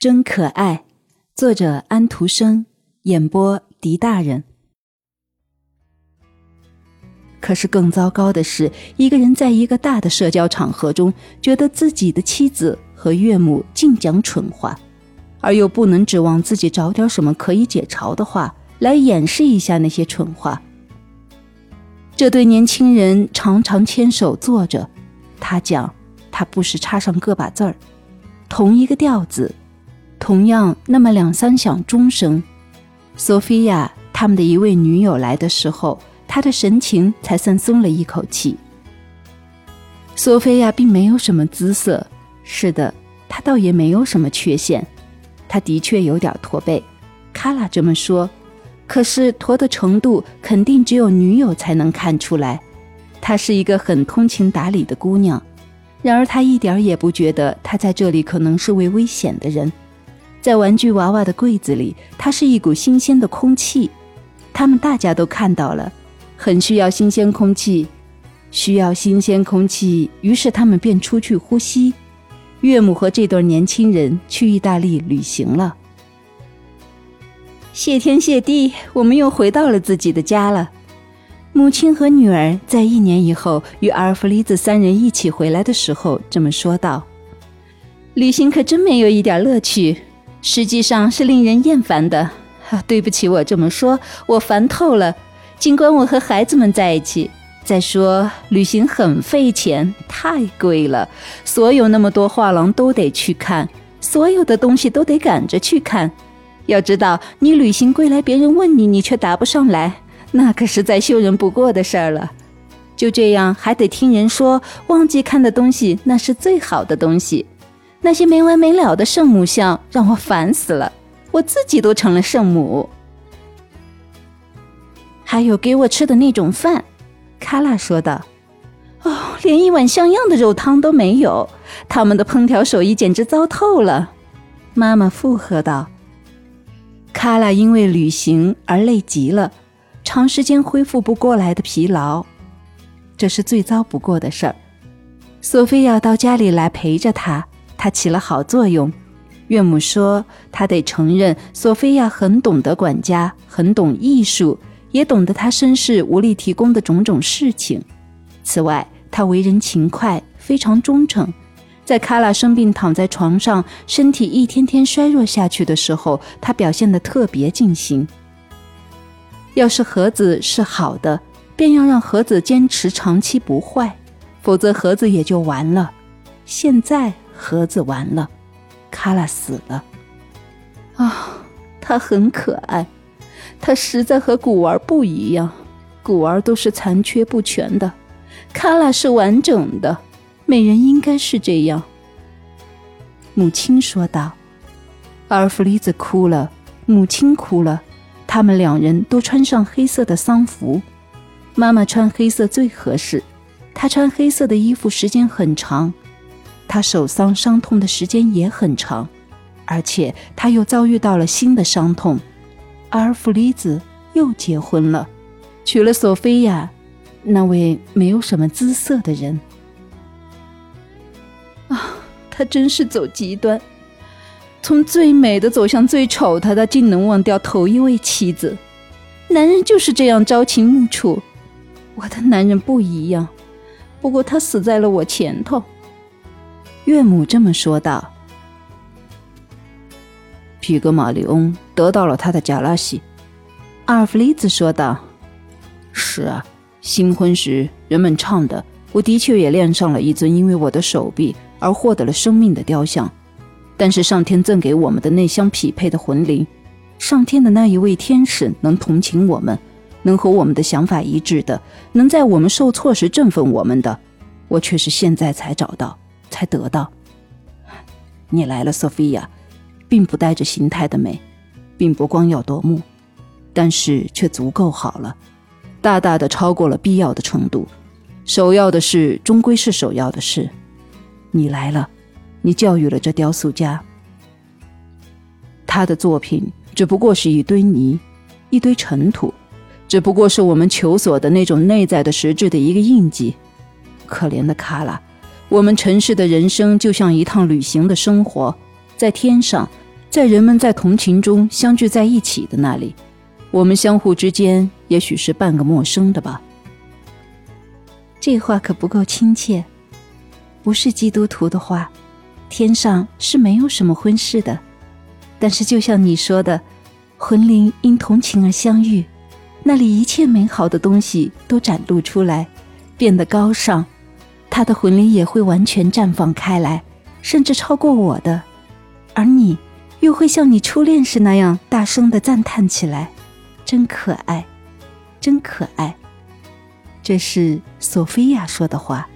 真可爱，作者安徒生，演播狄大人。可是更糟糕的是，一个人在一个大的社交场合中，觉得自己的妻子和岳母净讲蠢话，而又不能指望自己找点什么可以解嘲的话来掩饰一下那些蠢话。这对年轻人常常牵手坐着，他讲，他不时插上个把字儿，同一个调子。同样，那么两三响钟声，索菲亚他们的一位女友来的时候，他的神情才算松了一口气。索菲亚并没有什么姿色，是的，她倒也没有什么缺陷，她的确有点驼背，卡拉这么说，可是驼的程度肯定只有女友才能看出来。她是一个很通情达理的姑娘，然而她一点也不觉得她在这里可能是位危险的人。在玩具娃娃的柜子里，它是一股新鲜的空气。他们大家都看到了，很需要新鲜空气，需要新鲜空气。于是他们便出去呼吸。岳母和这对年轻人去意大利旅行了。谢天谢地，我们又回到了自己的家了。母亲和女儿在一年以后与阿尔弗里兹三人一起回来的时候这么说道：“旅行可真没有一点乐趣。”实际上是令人厌烦的。对不起，我这么说，我烦透了。尽管我和孩子们在一起。再说，旅行很费钱，太贵了。所有那么多画廊都得去看，所有的东西都得赶着去看。要知道，你旅行归来，别人问你，你却答不上来，那可是再羞人不过的事儿了。就这样，还得听人说，忘记看的东西，那是最好的东西。那些没完没了的圣母像让我烦死了，我自己都成了圣母。还有给我吃的那种饭，卡拉说道：“哦，连一碗像样的肉汤都没有，他们的烹调手艺简直糟透了。”妈妈附和道。卡拉因为旅行而累极了，长时间恢复不过来的疲劳，这是最糟不过的事儿。索菲亚到家里来陪着他。他起了好作用，岳母说：“他得承认，索菲亚很懂得管家，很懂艺术，也懂得他身世无力提供的种种事情。此外，他为人勤快，非常忠诚。在卡拉生病躺在床上，身体一天天衰弱下去的时候，他表现得特别尽心。要是盒子是好的，便要让盒子坚持长期不坏，否则盒子也就完了。现在。”盒子完了，卡拉死了。啊，他很可爱，他实在和古玩不一样。古玩都是残缺不全的，卡拉是完整的。美人应该是这样。母亲说道。阿尔弗里兹哭了，母亲哭了，他们两人都穿上黑色的丧服。妈妈穿黑色最合适，她穿黑色的衣服时间很长。他手伤伤痛的时间也很长，而且他又遭遇到了新的伤痛。阿尔弗里兹又结婚了，娶了索菲亚，那位没有什么姿色的人。啊，他真是走极端，从最美的走向最丑，的他竟能忘掉头一位妻子。男人就是这样朝秦暮楚，我的男人不一样，不过他死在了我前头。岳母这么说道：“皮格马利翁得到了他的贾拉西。”阿尔弗里兹说道：“是啊，新婚时人们唱的，我的确也恋上了一尊因为我的手臂而获得了生命的雕像。但是上天赠给我们的那相匹配的魂灵，上天的那一位天使能同情我们，能和我们的想法一致的，能在我们受挫时振奋我们的，我却是现在才找到。”才得到。你来了，索菲亚，并不带着形态的美，并不光耀夺目，但是却足够好了，大大的超过了必要的程度。首要的事终归是首要的事。你来了，你教育了这雕塑家。他的作品只不过是一堆泥，一堆尘土，只不过是我们求索的那种内在的实质的一个印记。可怜的卡拉。我们尘世的人生就像一趟旅行的生活，在天上，在人们在同情中相聚在一起的那里，我们相互之间也许是半个陌生的吧。这话可不够亲切。不是基督徒的话，天上是没有什么婚事的。但是就像你说的，魂灵因同情而相遇，那里一切美好的东西都展露出来，变得高尚，他的魂灵也会完全绽放开来，甚至超过我的，而你又会像你初恋时那样大声的赞叹起来，真可爱，真可爱。这是索菲亚说的话。